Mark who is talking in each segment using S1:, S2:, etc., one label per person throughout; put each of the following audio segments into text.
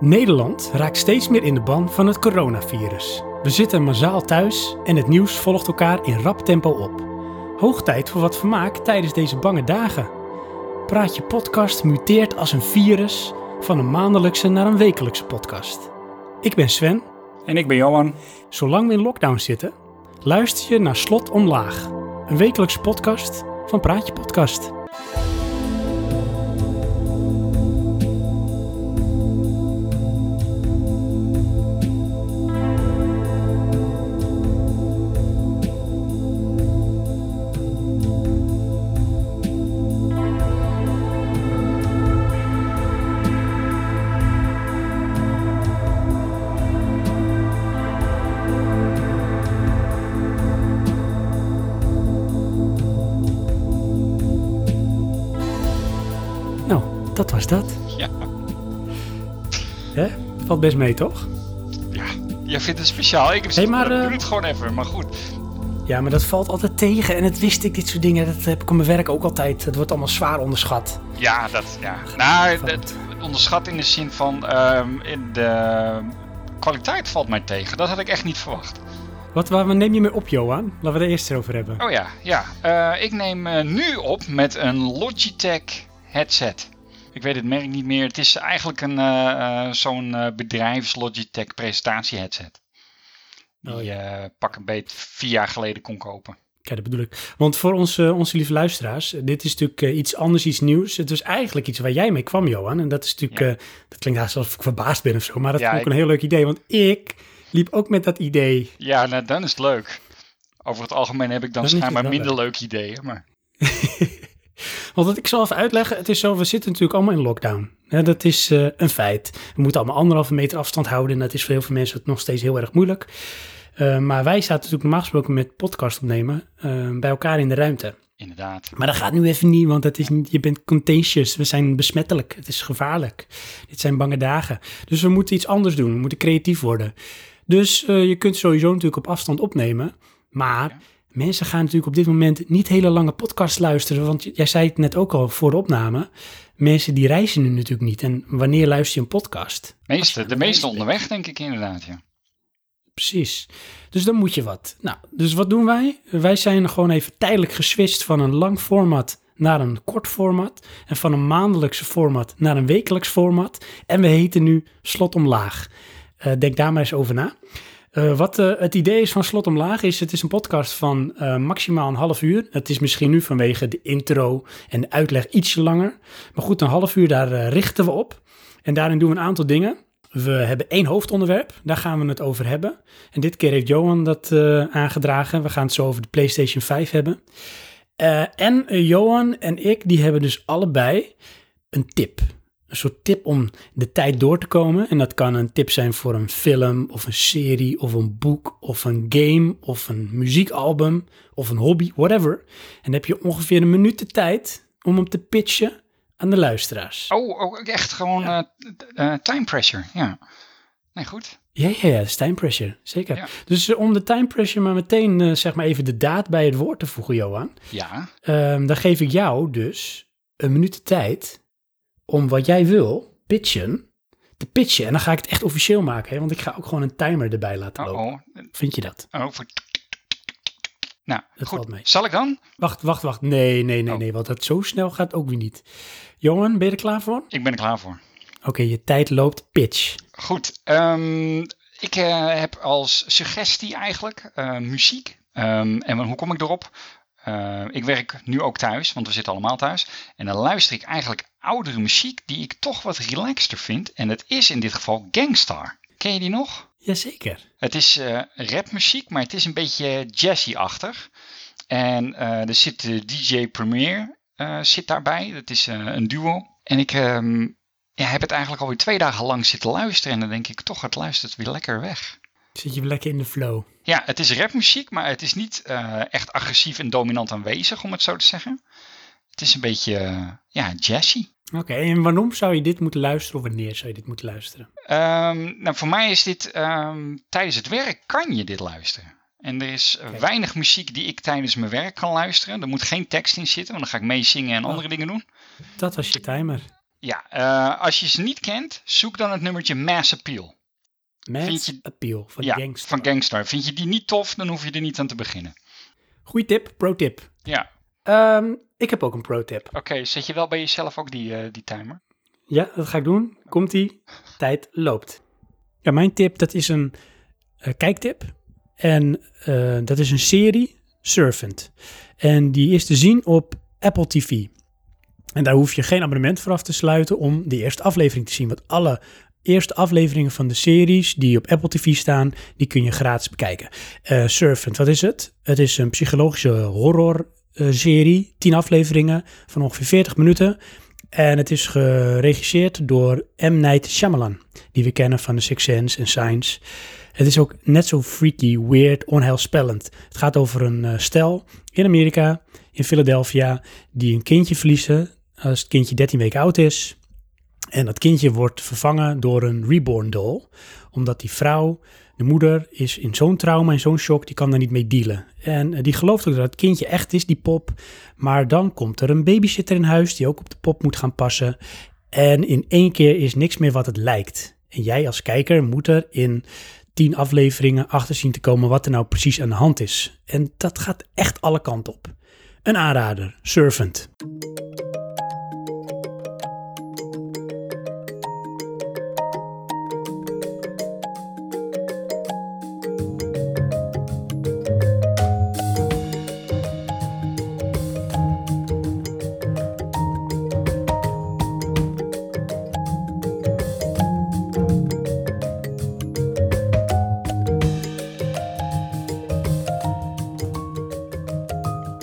S1: Nederland raakt steeds meer in de ban van het coronavirus. We zitten massaal thuis en het nieuws volgt elkaar in rap tempo op. Hoog tijd voor wat vermaak tijdens deze bange dagen. Praatje podcast muteert als een virus van een maandelijkse naar een wekelijkse podcast. Ik ben Sven.
S2: En ik ben Johan.
S1: Zolang we in lockdown zitten, luister je naar Slot Omlaag, een wekelijkse podcast van Praatje Podcast. Dat was dat.
S2: Ja.
S1: Hè? Valt best mee, toch?
S2: Ja, jij vindt het speciaal. Ik
S1: Hey, maar,
S2: doe
S1: eh,
S2: het gewoon even, maar goed.
S1: Ja, maar dat valt altijd tegen en het wist ik, dit soort dingen. Dat heb ik op mijn werk ook altijd. Het wordt allemaal zwaar onderschat.
S2: Ja, dat, ja. Nou, dat, onderschat in de zin van ehm, in de kwaliteit valt mij tegen. Dat had ik echt niet verwacht.
S1: Wat, waar neem je mee op, Johan? Laten we het eerst erover hebben.
S2: Oh ja, ja. Eh, ik neem eh, nu op met een Logitech headset. Ik weet het merk niet meer. Het is eigenlijk een eh, eh, zo'n eh, bedrijfs Logitech presentatie headset. Die
S1: Oh
S2: eh, pak een beet vier jaar geleden kon kopen.
S1: Kijk, dat bedoel ik. Want voor onze, onze lieve luisteraars, dit is natuurlijk iets anders, iets nieuws. Het is eigenlijk iets waar jij mee kwam, Johan. En dat is natuurlijk,
S2: Ja.
S1: dat klinkt haast alsof ik verbaasd ben of zo. Maar dat
S2: Ja,
S1: vond ik een heel leuk idee. Want ik liep ook met dat idee.
S2: Ja, nou, dan is het leuk. Over het algemeen heb ik dan schijnbaar minder
S1: wel
S2: leuke ideeën. Maar
S1: Want wat ik zal even uitleggen, het is zo, we zitten natuurlijk allemaal in lockdown. Dat is eh, een feit. We moeten allemaal anderhalve meter afstand houden. En dat is voor heel veel mensen nog steeds heel erg moeilijk. Eh, maar wij zaten natuurlijk normaal gesproken met podcast opnemen eh, bij elkaar in de ruimte.
S2: inderdaad.
S1: Maar dat gaat nu even niet, want het is niet, je bent contagious. We zijn besmettelijk. Het is gevaarlijk. Dit zijn bange dagen. Dus we moeten iets anders doen. We moeten creatief worden. Dus je kunt sowieso natuurlijk op afstand opnemen. Maar
S2: Ja.
S1: Mensen gaan natuurlijk op dit moment niet hele lange podcasts luisteren. Want jij zei het net ook al voor de opname. Mensen die reizen nu natuurlijk niet. En wanneer luister je een podcast?
S2: Meeste, de meeste onderweg, denk ik inderdaad. Ja.
S1: Precies. Dus dan moet je wat. Nou, dus wat doen wij? Wij zijn gewoon even tijdelijk geswitcht van een lang format naar een kort format. En van een maandelijkse format naar een wekelijks format. En we heten nu Slot Omlaag. Eh, denk daar maar eens over na. Eh, wat eh, het idee is van Slot Omlaag is, het is een podcast van eh, maximaal een half uur. Het is misschien nu vanwege de intro en de uitleg ietsje langer. Maar goed, een half uur, daar richten we op. En daarin doen we een aantal dingen. We hebben één hoofdonderwerp, daar gaan we het over hebben. En dit keer heeft Johan dat aangedragen. We gaan het zo over de PlayStation 5 hebben. En Johan en ik, die hebben dus allebei een tip. Een soort tip om de tijd door te komen. En dat kan een tip zijn voor een film of een serie of een boek of een game of een muziekalbum of een hobby, whatever. En dan heb je ongeveer een minuut de tijd om hem te pitchen aan de luisteraars.
S2: Oh, oh, echt gewoon eh, eh, time pressure. Ja. Nee, goed.
S1: Ja, ja, ja, dat is time pressure, zeker.
S2: Ja.
S1: Dus eh, om de time pressure maar meteen, zeg maar even de daad bij het woord te voegen, Johan.
S2: Ja.
S1: ehm, dan geef ik jou dus een minuut de tijd om wat jij wil pitchen, te pitchen. En dan ga ik het echt officieel maken, hè, want ik ga ook gewoon een timer erbij laten lopen.
S2: oh.
S1: Vind je dat?
S2: oh voor... Nou,
S1: Dat
S2: goed.
S1: valt mee.
S2: Zal ik dan?
S1: Wacht, wacht, wacht. Nee, nee, nee,
S2: Oh.
S1: nee, want dat zo snel gaat ook weer niet. Johan, ben je er klaar voor?
S2: Ik ben er klaar voor.
S1: Oké, je tijd loopt. Pitch.
S2: Goed. ehm, ik eh, heb als suggestie eigenlijk eh, muziek. Ehm, en hoe kom ik erop? Eh, ik werk nu ook thuis, want we zitten allemaal thuis. En dan luister ik eigenlijk oudere muziek die ik toch wat relaxter vind. En dat is in dit geval Gangstar. Ken je die nog?
S1: Jazeker.
S2: Het is eh, rapmuziek, maar het is een beetje jazzy-achtig. En eh, er zit de DJ Premier eh, zit daarbij. Dat is een duo. En ik ehm, ja, heb het eigenlijk alweer twee dagen lang zitten luisteren. En dan denk ik toch, het luistert weer lekker weg.
S1: Zit je weer lekker in de flow.
S2: Ja, het is rapmuziek, maar het is niet echt agressief en dominant aanwezig, om het zo te zeggen. Het is een beetje, ja, jazzy.
S1: Oké, en waarom zou je dit moeten luisteren of wanneer zou je dit moeten luisteren?
S2: Ehm, nou, voor mij is dit ehm, tijdens het werk kan je dit luisteren. En er is
S1: Kijk.
S2: weinig muziek die ik tijdens mijn werk kan luisteren. Er moet geen tekst in zitten, want dan ga ik meezingen en
S1: Oh.
S2: andere dingen doen.
S1: Dat was je timer.
S2: Ja, eh, als je ze niet kent, zoek dan het nummertje Mass Appeal.
S1: Mass
S2: Vind je-
S1: Appeal van
S2: ja,
S1: Gangster.
S2: van Gangstar. Vind je die niet tof, dan hoef je er niet aan te beginnen.
S1: Goeie tip, pro tip.
S2: Ja,
S1: Ehm, ik heb ook een pro tip.
S2: oké. Zet je wel bij jezelf ook die, eh, die timer?
S1: Ja, dat ga ik doen. Komt-ie. Tijd loopt. Ja, mijn tip, dat is een eh, kijktip. En eh, dat is een serie, Servant. En die is te zien op Apple TV. En daar hoef je geen abonnement voor af te sluiten om de eerste aflevering te zien. Want alle eerste afleveringen van de series die op Apple TV staan, die kun je gratis bekijken. Eh, Servant, wat is het? Het is een psychologische horror serie, 10 afleveringen van ongeveer 40 minuten. En het is geregisseerd door M. Night Shyamalan, die we kennen van The Sixth Sense en Signs. Het is ook net zo freaky, weird, onheilspellend. Het gaat over een eh, stel in Amerika, in Philadelphia, die een kindje verliezen als het kindje 13 weken oud is. En dat kindje wordt vervangen door een reborn doll, omdat die vrouw, de moeder, is in zo'n trauma, in zo'n shock, die kan daar niet mee dealen. En eh, die gelooft ook dat het kindje echt is, die pop. Maar dan komt er een babysitter in huis die ook op de pop moet gaan passen. En in één keer is niks meer wat het lijkt. En jij als kijker moet er in tien afleveringen achter zien te komen wat er nou precies aan de hand is. En dat gaat echt alle kanten op. Een aanrader, Servant.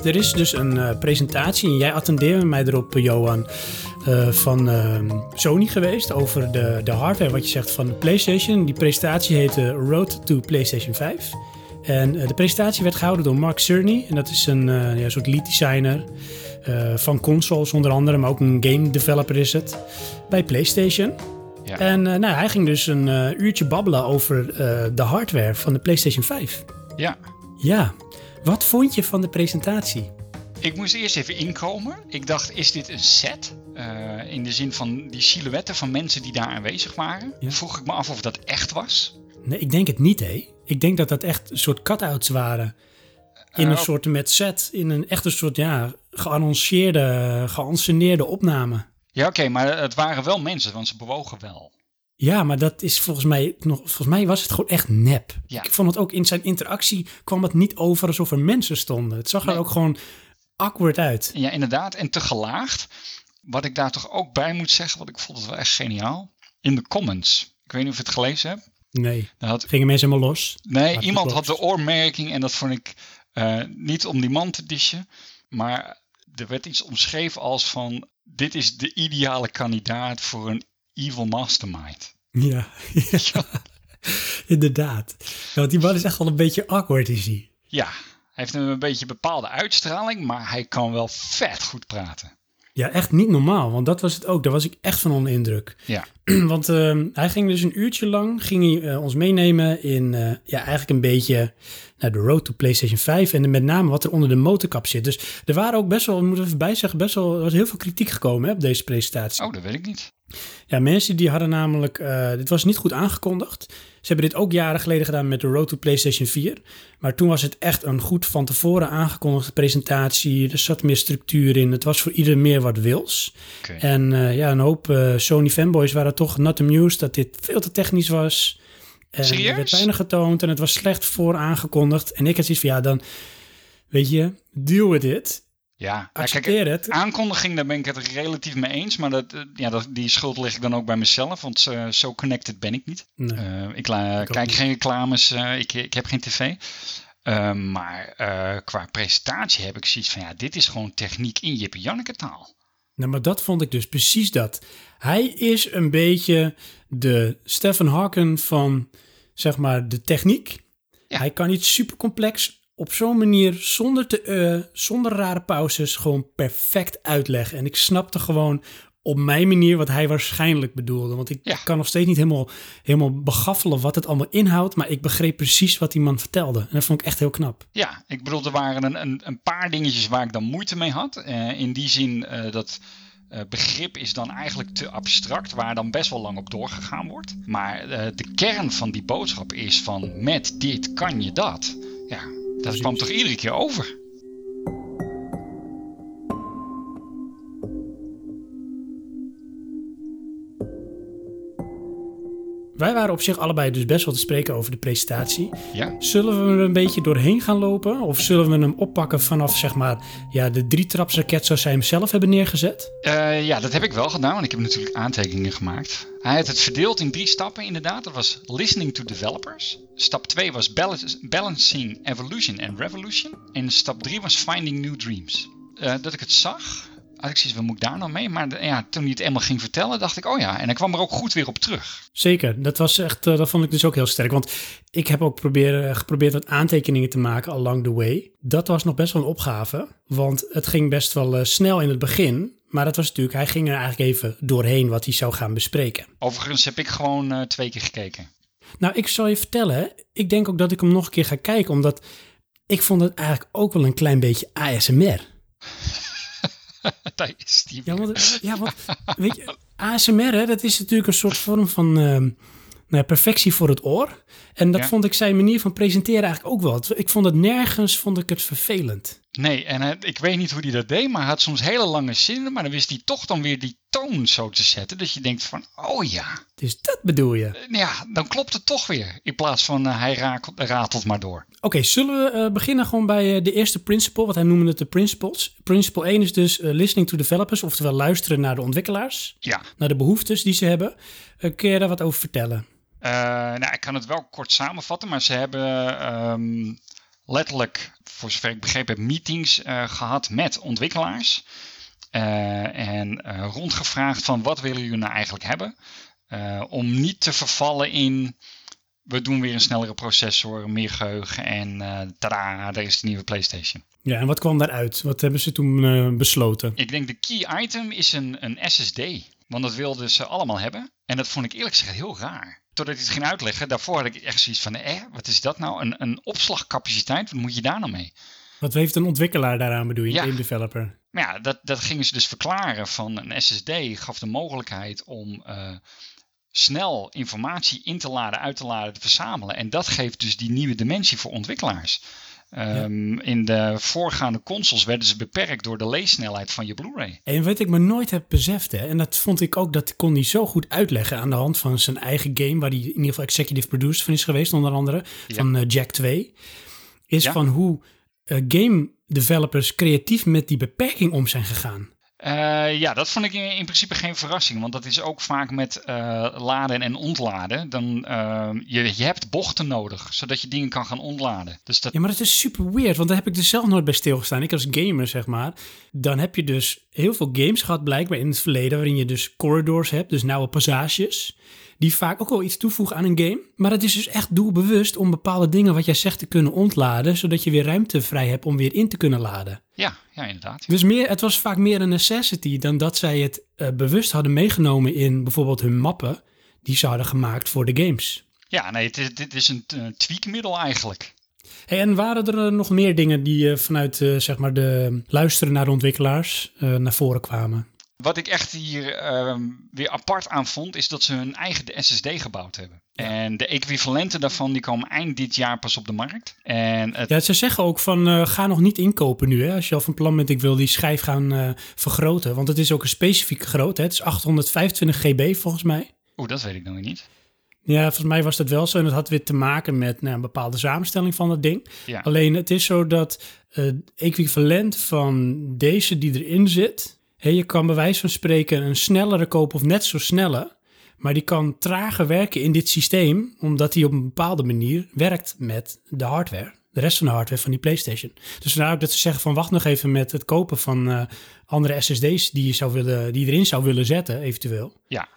S1: Er is dus een eh, presentatie, en jij attendeerde mij erop, Johan, eh, van eh, Sony geweest over de, de hardware, wat je zegt, van de PlayStation. Die presentatie heette Road to PlayStation 5. En eh, de presentatie werd gehouden door Mark Cerny, en dat is een ja, soort lead designer van consoles onder andere, maar ook een game developer is het, bij PlayStation.
S2: Ja.
S1: En nou, hij ging dus een uurtje babbelen over de hardware van de PlayStation 5.
S2: Ja.
S1: Ja, wat vond je van de presentatie?
S2: Ik moest eerst even inkomen. Ik dacht, is dit een set? Eh, in de zin van die silhouetten van mensen die daar aanwezig waren.
S1: Ja.
S2: Vroeg ik me af of dat echt was.
S1: Nee, ik denk het niet, hé. Ik denk dat dat echt een soort cut-outs waren. In
S2: Eh,
S1: een soort met set, in een echt een soort, ja, geannonceerde, geanceneerde opname.
S2: Ja, oké, maar het waren wel mensen, want ze bewogen wel.
S1: Ja, maar dat is volgens mij nog, volgens mij was het gewoon echt nep.
S2: Ja.
S1: Ik vond het ook in zijn interactie kwam het niet over alsof er mensen stonden. Het zag er ook gewoon awkward uit.
S2: Ja, inderdaad. En te gelaagd. Wat ik daar toch ook bij moet zeggen, want ik vond het wel echt geniaal. In de comments. Ik weet niet of je het gelezen hebt.
S1: Nee,
S2: Daar had,
S1: gingen mensen helemaal los.
S2: nee, iemand had de oormerking en dat vond ik eh, niet om die man te dishen. Maar er werd iets omschreven als van, dit is de ideale kandidaat voor een evil mastermind.
S1: Ja, ja. inderdaad. Ja, want die man is echt wel een beetje awkward, is hij.
S2: Ja, hij heeft een beetje bepaalde uitstraling, maar hij kan wel vet goed praten.
S1: Ja, echt niet normaal, want dat was het ook. Daar was ik echt van onder indruk.
S2: Ja,
S1: Want ehm, hij ging dus een uurtje lang ging hij, eh, ons meenemen in eh, ja, eigenlijk een beetje naar de road to PlayStation 5 en met name wat er onder de motorkap zit. Dus er waren ook best wel, we moeten even bij zeggen, best wel er was heel veel kritiek gekomen hè, op deze presentatie.
S2: oh, dat weet ik niet.
S1: Ja, mensen die hadden namelijk, eh, dit was niet goed aangekondigd. Ze hebben dit ook jaren geleden gedaan met de Road to PlayStation 4. Maar toen was het echt een goed van tevoren aangekondigde presentatie. Er zat meer structuur in. Het was voor ieder meer wat wils.
S2: Oké.
S1: En ja, een hoop Sony fanboys waren toch not amused dat dit veel te technisch was. En
S2: Serieus?
S1: Er werd weinig getoond en het was slecht voor aangekondigd. En ik had zoiets van, ja, dan, weet je, deal with it.
S2: Ja,
S1: Accepteer het.
S2: aankondiging, daar ben ik het relatief mee eens. Maar dat, eh, ja, dat, die schuld leg ik dan ook bij mezelf, want zo connected ben ik niet.
S1: Nee.
S2: Eh, ik kijk geen reclames, eh, ik, ik heb geen tv. Maar qua presentatie heb ik zoiets van, ja, dit is gewoon techniek in Jip Janneke taal.
S1: Nou, maar dat vond ik dus precies dat. Hij is een beetje de Stephen Hawking van, zeg maar, de techniek.
S2: Ja.
S1: Hij kan iets super complex op zo'n manier, zonder te eh, zonder rare pauzes, gewoon perfect uitleggen. En ik snapte gewoon op mijn manier wat hij waarschijnlijk bedoelde. Want ik
S2: Ja.
S1: kan nog steeds niet helemaal, helemaal begaffelen wat het allemaal inhoudt. Maar ik begreep precies wat die man vertelde. En dat vond ik echt heel knap.
S2: Ja, ik bedoel, er waren een, een, een paar dingetjes waar ik dan moeite mee had. Eh, in die zin eh, dat eh, begrip is dan eigenlijk te abstract, waar dan best wel lang op doorgegaan wordt. Maar de kern van die boodschap is van met dit kan je dat. Ja, dat
S1: Precies.
S2: kwam toch iedere keer over.
S1: Wij waren op zich allebei dus best wel te spreken over de presentatie.
S2: Ja,
S1: Zullen we er een beetje doorheen gaan lopen? Of zullen we hem oppakken vanaf zeg maar ja, de drietrapsraket zoals zij hem zelf hebben neergezet?
S2: Eh, ja, dat heb ik wel gedaan, want ik heb natuurlijk aantekeningen gemaakt. Hij had het verdeeld in drie stappen inderdaad. Dat was listening to developers. Stap 2 was bal- balancing evolution and revolution. En stap 3 was finding new dreams. Eh, dat ik het zag, had ik zoiets, wat moet ik daar nou mee? Maar ja, toen hij het eenmaal ging vertellen, dacht ik, oh ja. En hij kwam er ook goed weer op terug.
S1: Zeker, dat was echt, eh, dat vond ik dus ook heel sterk. Want ik heb ook proberen, geprobeerd wat aantekeningen te maken along the way. Dat was nog best wel een opgave, want het ging best wel eh, snel in het begin. Maar dat was natuurlijk, hij ging er eigenlijk even doorheen wat hij zou gaan bespreken.
S2: Overigens heb ik gewoon eh, twee keer gekeken.
S1: Nou, ik zal je vertellen, ik denk ook dat ik hem nog een keer ga kijken, omdat ik vond het eigenlijk ook wel een klein beetje ASMR.
S2: Daar is die
S1: Ja, want, ja, want weet je, ASMR, hè, dat is natuurlijk een soort vorm van ehm, nou ja, perfectie voor het oor. En dat
S2: Ja.
S1: vond ik zijn manier van presenteren eigenlijk ook wel. Ik vond het nergens, vond ik het vervelend.
S2: Nee, en eh, ik weet niet hoe hij dat deed, maar hij had soms hele lange zinnen. Maar dan wist hij toch dan weer die toon zo te zetten. Dat je denkt van, oh ja,
S1: Dus dat bedoel je.
S2: Eh, ja, dan klopt het toch weer. In plaats van eh, hij raak- ratelt maar door.
S1: Oké, zullen we beginnen gewoon bij de eerste principle, wat hij noemde het de principles. Principle 1 is dus listening to developers, oftewel luisteren naar de ontwikkelaars,
S2: Ja,
S1: naar de behoeftes die ze hebben. Kun je daar wat over vertellen?
S2: Nou, ik kan het wel kort samenvatten, maar ze hebben ehm, letterlijk, voor zover ik begrepen heb, meetings eh, gehad met ontwikkelaars. Eh, en eh, rondgevraagd van wat willen jullie nou eigenlijk hebben? Om niet te vervallen in, we doen weer een snellere processor, meer geheugen en eh tada, daar is de nieuwe PlayStation.
S1: Ja, en wat kwam daaruit? Wat hebben ze toen besloten?
S2: Ik denk de key item is een, een SSD. Want dat wilden ze allemaal hebben. En dat vond ik eerlijk gezegd heel raar. Totdat hij het ging uitleggen, daarvoor had ik echt zoiets van... Eh, wat is dat nou? Een, een opslagcapaciteit? Wat moet je daar nou mee?
S1: Wat heeft een ontwikkelaar daaraan bedoel je,
S2: Ja.
S1: game developer?
S2: Maar ja, dat, dat gingen ze dus verklaren van een SSD gaf de mogelijkheid om eh, snel informatie in te laden, uit te laden, te verzamelen. En dat geeft dus die nieuwe dimensie voor ontwikkelaars. Ehm, In de voorgaande consoles werden ze beperkt door de leessnelheid van je Blu-ray.
S1: En wat ik me nooit heb beseft, hè, en dat vond ik ook, dat kon hij zo goed uitleggen aan de hand van zijn eigen game, waar hij in ieder geval executive producer van is geweest, onder andere,
S2: Ja.
S1: van eh, Jack 2, is
S2: Ja.
S1: van hoe eh, game developers creatief met die beperking om zijn gegaan.
S2: Eh, ja, dat vond ik in, in principe geen verrassing. Want dat is ook vaak met eh, laden en ontladen. Dan, eh, je, je hebt bochten nodig, zodat je dingen kan gaan ontladen. Dus dat,
S1: Ja, maar het is super weird, want daar heb ik dus zelf nooit bij stilgestaan. Ik als gamer, zeg maar. Dan heb je dus heel veel games gehad, blijkbaar in het verleden, waarin je dus corridors hebt, dus nauwe passages, die vaak ook wel iets toevoegen aan een game. Maar het is dus echt doelbewust om bepaalde dingen, wat jij zegt, te kunnen ontladen, zodat je weer ruimte vrij hebt om weer in te kunnen laden.
S2: ja, ja, inderdaad.
S1: Dus meer, het was vaak meer een necessity dan dat zij het eh, bewust hadden meegenomen in bijvoorbeeld hun mappen die ze hadden gemaakt voor de games.
S2: Ja, nee, het is, dit is een tweakmiddel eigenlijk.
S1: Hey, en waren er eh, nog meer dingen die eh, vanuit eh, zeg maar de luisteren naar de ontwikkelaars naar voren kwamen?
S2: Wat ik echt hier ehm, weer apart aan vond, is dat ze hun eigen SSD gebouwd hebben. En de equivalenten daarvan die komen eind dit jaar pas op de markt. En het,
S1: Ja, ze zeggen ook van eh, ga nog niet inkopen nu. Hè, als je al van plan bent, ik wil die schijf gaan eh, vergroten. Want het is ook een specifieke grootte. Het is 825 GB volgens mij.
S2: Oeh, dat weet ik nog niet.
S1: Ja, volgens mij was dat wel zo. En dat had weer te maken met nou, een bepaalde samenstelling van dat ding.
S2: Ja.
S1: Alleen het is zo dat het equivalent van deze die erin zit... Je kan bij wijze van spreken een snellere kopen of net zo snelle... maar die kan trager werken in dit systeem... omdat hij op een bepaalde manier werkt met de hardware. De rest van de hardware van die PlayStation. Dus vandaar ook dat ze zeggen van wacht nog even met het kopen van eh, andere SSD's... Die je, zou willen, die je erin zou willen zetten, eventueel.
S2: Ja,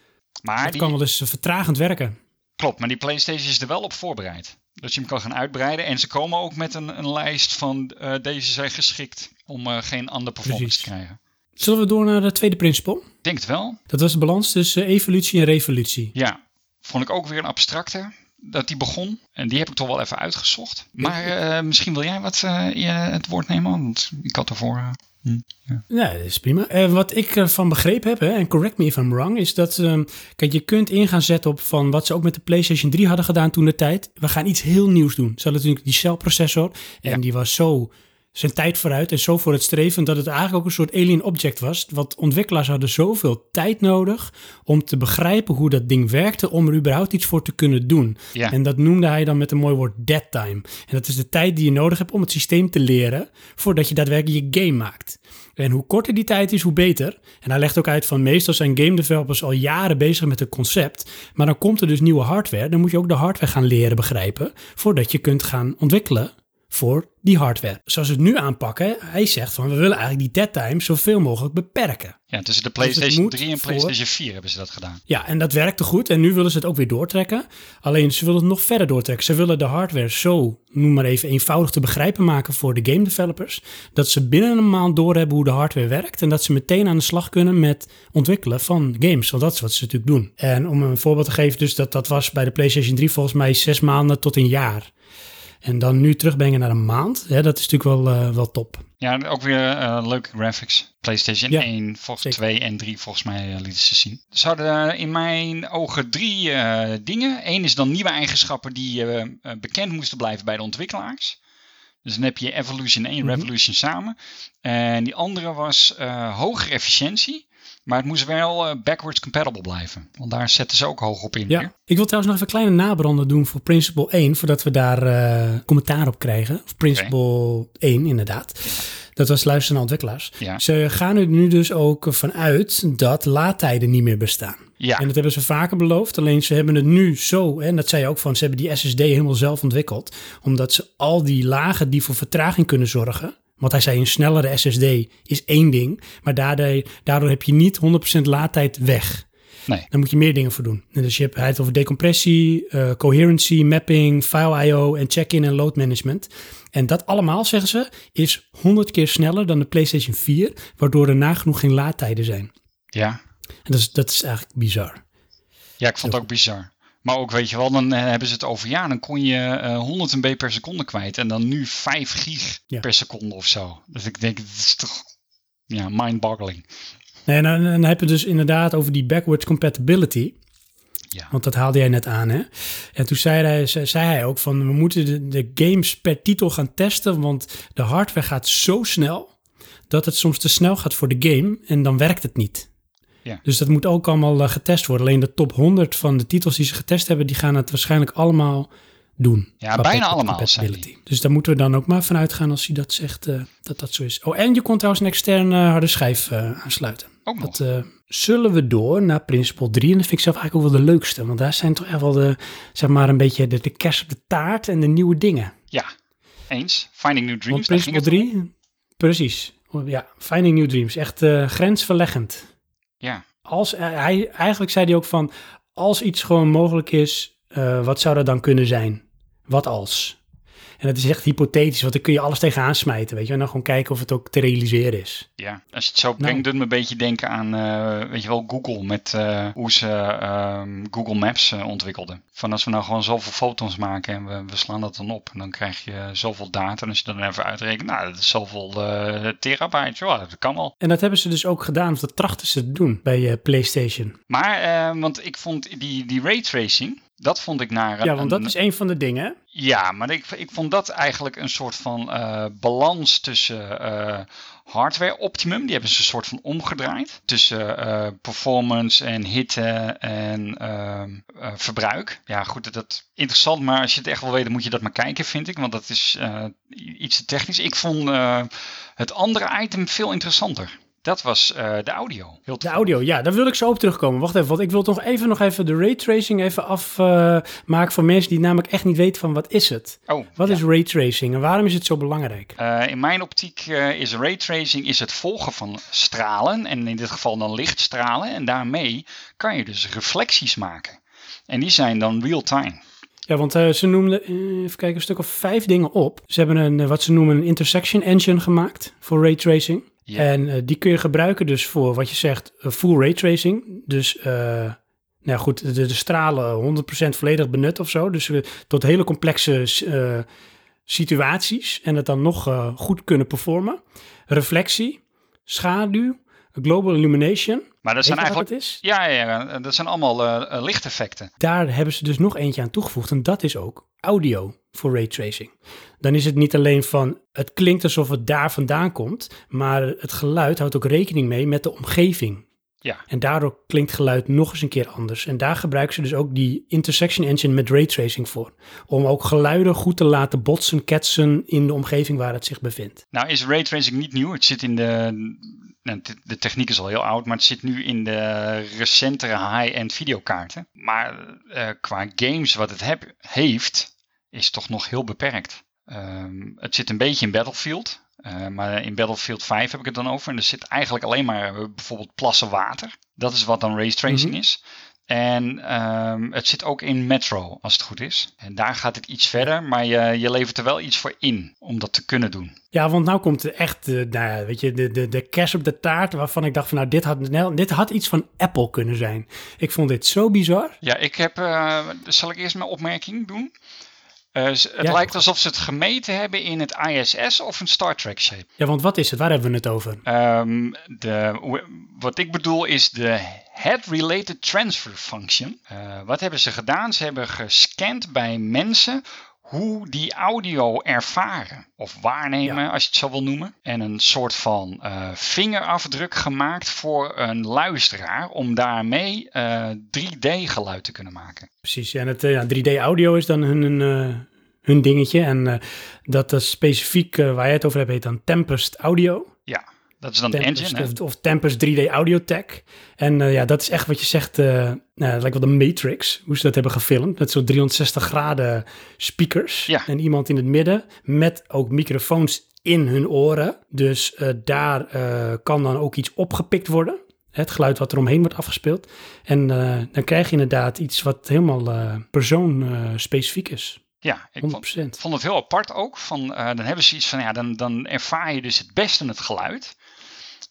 S2: maar
S1: Dat
S2: die,
S1: kan wel eens vertragend werken.
S2: klopt, maar die PlayStation is er wel op voorbereid. Dat je hem kan gaan uitbreiden. En ze komen ook met een, een lijst van eh, deze zijn geschikt om eh, geen andere performance
S1: Precies.
S2: te krijgen.
S1: Zullen we door naar het tweede principe?
S2: Ik denk het wel.
S1: Dat was de balans tussen evolutie en revolutie.
S2: Ja, vond ik ook weer een abstracte dat die begon. En die heb ik toch wel even uitgezocht. Maar eh, misschien wil jij wat je het woord nemen, want ik had ervoor... Hm, ja.
S1: Ja, dat is prima. Wat ik ervan begrepen heb, hè, en correct me if I'm wrong, is dat ehm, kijk, je kunt in gaan zetten op van wat ze ook met de PlayStation 3 hadden gedaan toen de tijd. We gaan iets heel nieuws doen. Ze hadden natuurlijk die celprocessor en
S2: Ja.
S1: die was zo zijn tijd vooruit en zo voor het streven dat het eigenlijk ook een soort alien object was. Want ontwikkelaars hadden zoveel tijd nodig om te begrijpen hoe dat ding werkte om er überhaupt iets voor te kunnen doen.
S2: Ja.
S1: En dat noemde hij dan met een mooi woord dead time. En dat is de tijd die je nodig hebt om het systeem te leren voordat je daadwerkelijk je game maakt. En hoe korter die tijd is, hoe beter. En hij legt ook uit van meestal zijn game developers al jaren bezig met een concept. Maar dan komt er dus nieuwe hardware. Dan moet je ook de hardware gaan leren begrijpen voordat je kunt gaan ontwikkelen voor die hardware. Zoals we het nu aanpakken, hij zegt van we willen eigenlijk die dead time zoveel mogelijk beperken.
S2: ja, tussen de
S1: Dus
S2: PlayStation
S1: moet
S2: 3 en
S1: voor-
S2: PlayStation 4 hebben ze dat gedaan.
S1: Ja, en dat werkte goed. En nu willen ze het ook weer doortrekken. Alleen ze willen het nog verder doortrekken. Ze willen de hardware zo, noem maar even, eenvoudig te begrijpen maken voor de game developers. Dat ze binnen een maand doorhebben hoe de hardware werkt. En dat ze meteen aan de slag kunnen met ontwikkelen van games. Want dat is wat ze natuurlijk doen. En om een voorbeeld te geven, dus dat, dat was bij de PlayStation 3 volgens mij zes maanden tot een jaar. En dan nu terugbrengen naar een maand, hè, dat is natuurlijk wel, eh, wel top.
S2: Ja, ook weer eh, leuke graphics. PlayStation
S1: Ja,
S2: 1, volgens
S1: zeker.
S2: 2 en 3 volgens mij eh, lieten ze zien. Ze hadden in mijn ogen drie dingen. Eén is dan nieuwe eigenschappen die bekend moesten blijven bij de ontwikkelaars. Dus dan heb je Evolution 1 en
S1: Mhm.
S2: Revolution samen. En die andere was hogere efficiëntie. Maar het moest wel eh, backwards compatible blijven. Want daar zetten ze ook hoog op in. weer.
S1: Ja, ik wil trouwens nog even een kleine nabrander doen voor Principle 1, voordat we daar eh, commentaar op krijgen. Of Principle 1, inderdaad. Dat was luisteren naar ontwikkelaars.
S2: Ja.
S1: Ze gaan er nu dus ook vanuit dat laadtijden niet meer bestaan.
S2: Ja.
S1: En dat hebben ze vaker beloofd, alleen ze hebben het nu zo, en dat zei je ook van, ze hebben die SSD helemaal zelf ontwikkeld, omdat ze al die lagen die voor vertraging kunnen zorgen, want hij zei een snellere SSD is één ding, maar daardoor, daardoor heb je niet 100% laadtijd weg.
S2: Nee.
S1: Dan moet je meer dingen voor doen. En dus je hebt het over decompressie, eh, coherency, mapping, file I.O. en check-in en load management. En dat allemaal, zeggen ze, is 100 keer sneller dan de PlayStation 4, waardoor er nagenoeg geen laadtijden zijn.
S2: Ja.
S1: En dat is, dat is eigenlijk bizar.
S2: Ja, ik vond het ook bizar. Maar ook, weet je wel, dan eh, hebben ze het over, ja, dan kon je eh 100 MB per seconde kwijt. En dan nu 5 gig
S1: Ja.
S2: per seconde of zo. Dus ik denk, dat is toch, ja, mind-boggling.
S1: Nee, en dan, dan heb je dus inderdaad over die backwards compatibility.
S2: Ja.
S1: Want dat haalde jij net aan, hè? En toen zei hij, ze- zei hij ook van... we moeten de, de games per titel gaan testen... want de hardware gaat zo snel... dat het soms te snel gaat voor de game... en dan werkt het niet.
S2: Ja.
S1: Dus dat moet ook allemaal eh, getest worden. Alleen de top 100 van de titels die ze getest hebben... die gaan het waarschijnlijk allemaal doen.
S2: Ja, bijna allemaal.
S1: Dus daar moeten we dan ook maar vanuit gaan... als hij dat zegt, eh, dat dat zo is. Oh, en je kon trouwens een externe harde schijf eh, aansluiten.
S2: Ook nog.
S1: Dat, eh, zullen we door naar Principle 3? En dat vind ik zelf eigenlijk ook wel de leukste. Want daar zijn toch echt wel de, zeg maar, een beetje de, de kerst op de taart en de nieuwe dingen.
S2: Ja, eens. Finding New Dreams,
S1: Want
S2: om.
S1: 3, precies. Ja, Finding New Dreams. Echt eh, grensverleggend.
S2: Ja,
S1: Als, eh, hij, eigenlijk zei hij ook van, als iets gewoon mogelijk is, eh, wat zou dat dan kunnen zijn? Wat als? En dat is echt hypothetisch, want dan kun je alles tegenaan smijten, weet je. En dan gewoon kijken of het ook te realiseren is.
S2: ja. Als je het zo
S1: Nou.
S2: brengt, doet het me een beetje denken aan, eh, weet je wel, Google. Met eh, hoe ze ehm, Google Maps eh, ontwikkelden. Van als we nou gewoon zoveel foto's maken en we, we slaan dat dan op. En dan krijg je zoveel data. En als je dat dan even uitrekent, nou, dat is zoveel terabyte. Ja, dat kan wel.
S1: En dat hebben ze dus ook gedaan, of dat trachten ze te doen bij PlayStation.
S2: Maar, want ik vond die, die raytracing, dat vond ik naar...
S1: Ja, want dat is een van de dingen.
S2: Ja, maar ik, ik vond dat eigenlijk een soort van eh, balans tussen eh, hardware optimum. Die hebben ze een soort van omgedraaid. Tussen eh, performance en hitte en ehm, eh, verbruik. Ja, goed, dat, dat interessant. Maar als je het echt wil weten, moet je dat maar kijken, vind ik. Want dat is iets te technisch. Ik vond het andere item veel interessanter. Dat was eh, de audio. Heel
S1: De audio, ja, daar wil ik zo op terugkomen. Wacht even, want ik wil toch even nog even de raytracing even afmaken voor mensen die namelijk echt niet weten van wat is het?
S2: Oh,
S1: Wat
S2: ja.
S1: is raytracing en waarom is het zo belangrijk?
S2: Eh, in mijn optiek eh, is raytracing is het volgen van stralen. En in dit geval dan lichtstralen. En daarmee kan je dus reflecties maken. En die zijn dan real-time.
S1: Ja, want eh, ze noemden, eh, even kijken, een stuk of vijf dingen op. Ze hebben een, eh, wat ze noemen een intersection engine gemaakt voor raytracing. En eh, die kun je gebruiken dus voor wat je zegt, eh, full raytracing. Dus, eh, nou goed, de, stralen 100% volledig benut of zo. Dus tot hele complexe situaties en het dan nog goed kunnen performen. Reflectie. schaduw, global illumination.
S2: Maar dat
S1: Weet
S2: zijn eigenlijk... Ja, ja, ja, dat zijn allemaal eh, eh, lichteffecten.
S1: Daar hebben ze dus nog eentje aan toegevoegd en dat is ook audio voor raytracing. Dan is het niet alleen van het klinkt alsof het daar vandaan komt, maar het geluid houdt ook rekening mee met de omgeving.
S2: Ja.
S1: En daardoor klinkt geluid nog eens een keer anders. En daar gebruiken ze dus ook die intersection engine met raytracing voor. Om ook geluiden goed te laten botsen, ketsen in de omgeving waar het zich bevindt.
S2: Nou is raytracing niet nieuw. Het zit in de... nou, de- techniek is al heel oud, maar het zit nu in de recentere high-end videokaarten. Maar eh, qua games wat het heb, heeft, is toch nog heel beperkt. Ehm, het zit een beetje in Battlefield. eh, maar in Battlefield 5 heb ik het dan over. En er zit eigenlijk alleen maar eh, bijvoorbeeld plassen water. Dat is wat dan raytracing
S1: Mhm.
S2: is. En ehm, het zit ook in Metro, als het goed is. En daar gaat het iets verder, maar je, je levert er wel iets voor in om dat te kunnen doen.
S1: Ja, want nou komt echt nou weet je, de, de, de kers op de taart waarvan ik dacht van nou, dit had, dit had iets van Apple kunnen zijn. Ik vond dit zo bizar.
S2: Ja, ik heb. eh, zal ik eerst mijn opmerking doen? Eh, het
S1: Ja.
S2: lijkt alsof ze het gemeten hebben in het ISS of een Star Trek shape.
S1: Ja, want wat is het? Waar hebben we het over?
S2: Ehm, de, wat ik bedoel is de Head-Related Transfer Function. Eh, wat hebben ze gedaan? Ze hebben gescand bij mensen hoe die audio ervaren of waarnemen, als je het zo wil noemen. En een soort van eh, vingerafdruk gemaakt voor een luisteraar om daarmee eh, 3D-geluid te kunnen maken.
S1: Precies, en het eh, ja, 3D-audio is dan hun, eh, hun dingetje. En eh, dat is specifiek eh, waar jij het over hebt, heet dan Tempest Audio.
S2: Dat is dan de engine. hè?
S1: of, of Tempest 3D Audio Tech. En eh, ja, dat is echt wat je zegt, eh nou, het lijkt wel de Matrix, hoe ze dat hebben gefilmd. Met zo'n 360 graden speakers.
S2: Ja.
S1: En iemand in het midden met ook microfoons in hun oren. Dus daar kan dan ook iets opgepikt worden. Het geluid wat er omheen wordt afgespeeld. En dan krijg je inderdaad iets wat helemaal persoon-specifiek is.
S2: Ja, ik
S1: 100%.
S2: vond, vond het heel apart ook. Van, dan hebben ze iets van, ja, dan, dan ervaar je dus het beste het geluid.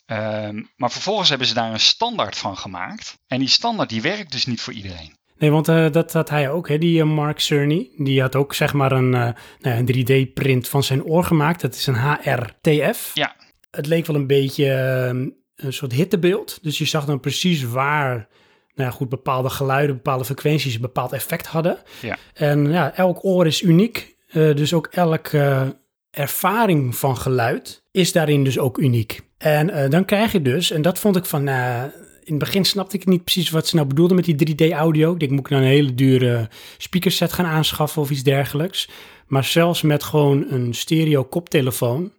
S2: Ehm, maar vervolgens hebben ze daar een standaard van gemaakt. En die standaard die werkt dus niet voor iedereen.
S1: Nee, want eh, dat had hij ook, hè, die eh, Mark Cerny. Die had ook zeg maar een, eh, nou een 3D-print van zijn oor gemaakt. Dat is een HRTF.
S2: Ja.
S1: Het leek wel een beetje eh, een soort hittebeeld. Dus je zag dan precies waar nou ja, goed, bepaalde geluiden, bepaalde frequenties een bepaald effect hadden.
S2: Ja.
S1: En ja, elk oor is uniek. Dus ook elke ervaring van geluid is daarin dus ook uniek. En eh, dan krijg je dus, en dat vond ik van, nou, in het begin snapte ik niet precies wat ze nou bedoelden met die 3D-audio. Ik denk, moet ik nou een hele dure speakerset gaan aanschaffen of iets dergelijks. Maar zelfs met gewoon een stereo koptelefoon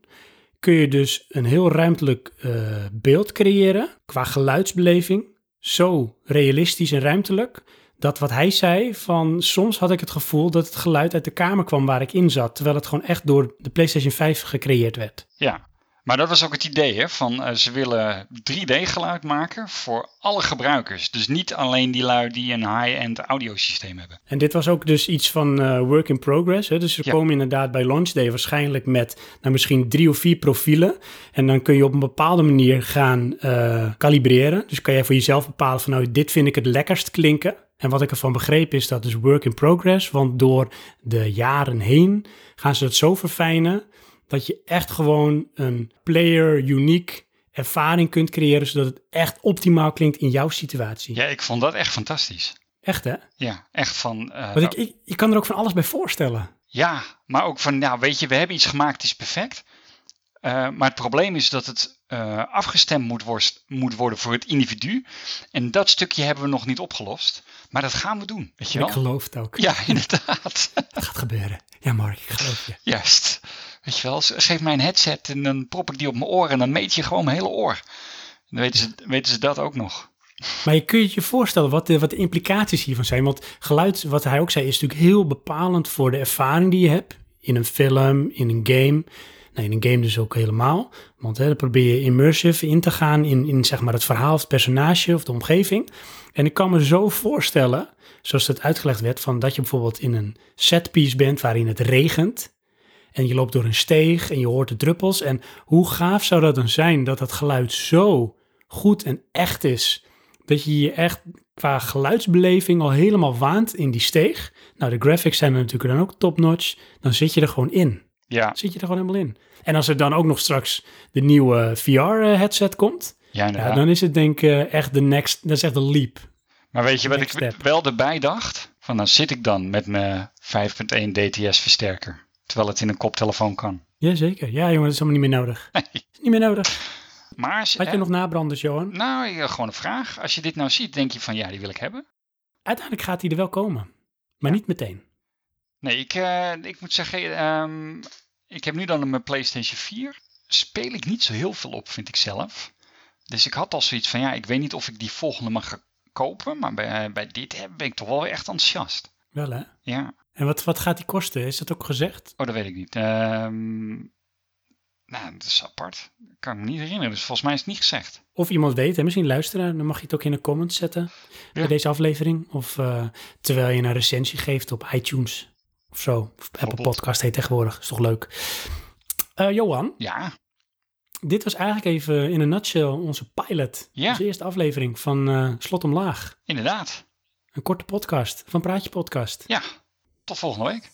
S1: kun je dus een heel ruimtelijk eh, beeld creëren qua geluidsbeleving. Zo realistisch en ruimtelijk. Dat wat hij zei, van soms had ik het gevoel dat het geluid uit de kamer kwam waar ik in zat. Terwijl het gewoon echt door de PlayStation 5 gecreëerd werd.
S2: Ja, maar dat was ook het idee, hè? Van eh, ze willen 3D-geluid maken voor alle gebruikers. Dus niet alleen die lui die een high-end audiosysteem hebben.
S1: En dit was ook dus iets van eh, work in progress. Hè? Dus ze
S2: Ja.
S1: komen inderdaad bij launch day waarschijnlijk met nou, misschien drie of vier profielen. En dan kun je op een bepaalde manier gaan eh, kalibreren. Dus kan jij voor jezelf bepalen van nou, dit vind ik het lekkerst klinken. En wat ik ervan begreep is dat dus work in progress. Want door de jaren heen gaan ze het zo verfijnen dat je echt gewoon een player uniek ervaring kunt creëren, zodat het echt optimaal klinkt in jouw situatie.
S2: Ja, ik vond dat echt fantastisch.
S1: Echt hè?
S2: Ja, echt van... eh,
S1: Want ik, ik, je kan er ook van alles bij voorstellen.
S2: Ja, maar ook van, nou weet je, we hebben iets gemaakt, het is perfect. Eh, maar het probleem is dat het eh, afgestemd moet, worst- moet worden voor het individu. En dat stukje hebben we nog niet opgelost. Maar dat gaan we doen, weet je
S1: Ik
S2: wel?
S1: geloof het ook.
S2: Ja, inderdaad.
S1: Dat gaat gebeuren. Ja, Mark, ik geloof je.
S2: Juist. Weet je wel, geef mij een headset en dan prop ik die op mijn oor en dan meet je gewoon mijn hele oor. Dan weten ze, weten ze dat ook nog.
S1: Maar je kunt je voorstellen wat de, wat implicaties hiervan zijn. Want geluid, wat hij ook zei, is natuurlijk heel bepalend voor de ervaring die je hebt. In een film, in een game. Nou, in een game dus ook helemaal. Want hè, dan probeer je immersive in te gaan in, in zeg maar het verhaal, of het personage of de omgeving. En ik kan me zo voorstellen, zoals het uitgelegd werd, van dat je bijvoorbeeld in een setpiece bent waarin het regent. En je loopt door een steeg en je hoort de druppels. En hoe gaaf zou dat dan zijn dat het geluid zo goed en echt is. Dat je je echt qua geluidsbeleving al helemaal waant in die steeg. Nou, de graphics zijn er natuurlijk dan ook top-notch. Dan zit je er gewoon in.
S2: Ja,
S1: Zit je er gewoon helemaal in. En als er dan ook nog straks de nieuwe VR-headset komt,
S2: ja,
S1: dan is het denk ik eh, echt de next, dat is echt de leap.
S2: Maar weet je wat ik
S1: step.
S2: wel erbij dacht? Van dan zit ik dan met mijn 5.1 DTS versterker. Terwijl het in een koptelefoon kan.
S1: Jazeker. Ja, jongen, dat is helemaal niet meer nodig.
S2: Nee.
S1: Is niet meer nodig.
S2: Maar als,
S1: Had je
S2: eh,
S1: nog nabranders, Johan?
S2: Nou, gewoon een vraag. Als je dit nou ziet, denk je van ja, die wil ik hebben.
S1: Uiteindelijk gaat hij er wel komen. Maar
S2: Ja.
S1: niet meteen.
S2: Nee, ik, eh, ik moet zeggen, ehm, ik heb nu dan mijn PlayStation 4. Speel ik niet zo heel veel op, vind ik zelf. Dus ik had al zoiets van ja, ik weet niet of ik die volgende mag kopen. Maar bij, bij dit heb- ben ik toch wel echt enthousiast.
S1: Wel hè?
S2: Ja,
S1: En wat, wat gaat die kosten? Is dat ook gezegd?
S2: oh, dat weet ik niet. Ehm, nou, dat is apart. Kan ik me niet herinneren. Dus volgens mij is het niet gezegd.
S1: Of iemand weet, hè? misschien luisteren, dan mag je het ook in de comments zetten bij deze aflevering. Of eh, terwijl je een recensie geeft op iTunes of zo. Of Apple. Podcast heet tegenwoordig, is toch leuk. Eh, Johan,
S2: Ja,
S1: dit was eigenlijk even in een nutshell onze pilot.
S2: Ja.
S1: Onze eerste aflevering van eh, Slot Omlaag.
S2: inderdaad.
S1: Een korte podcast van Praatje Podcast.
S2: Ja, tot volgende week.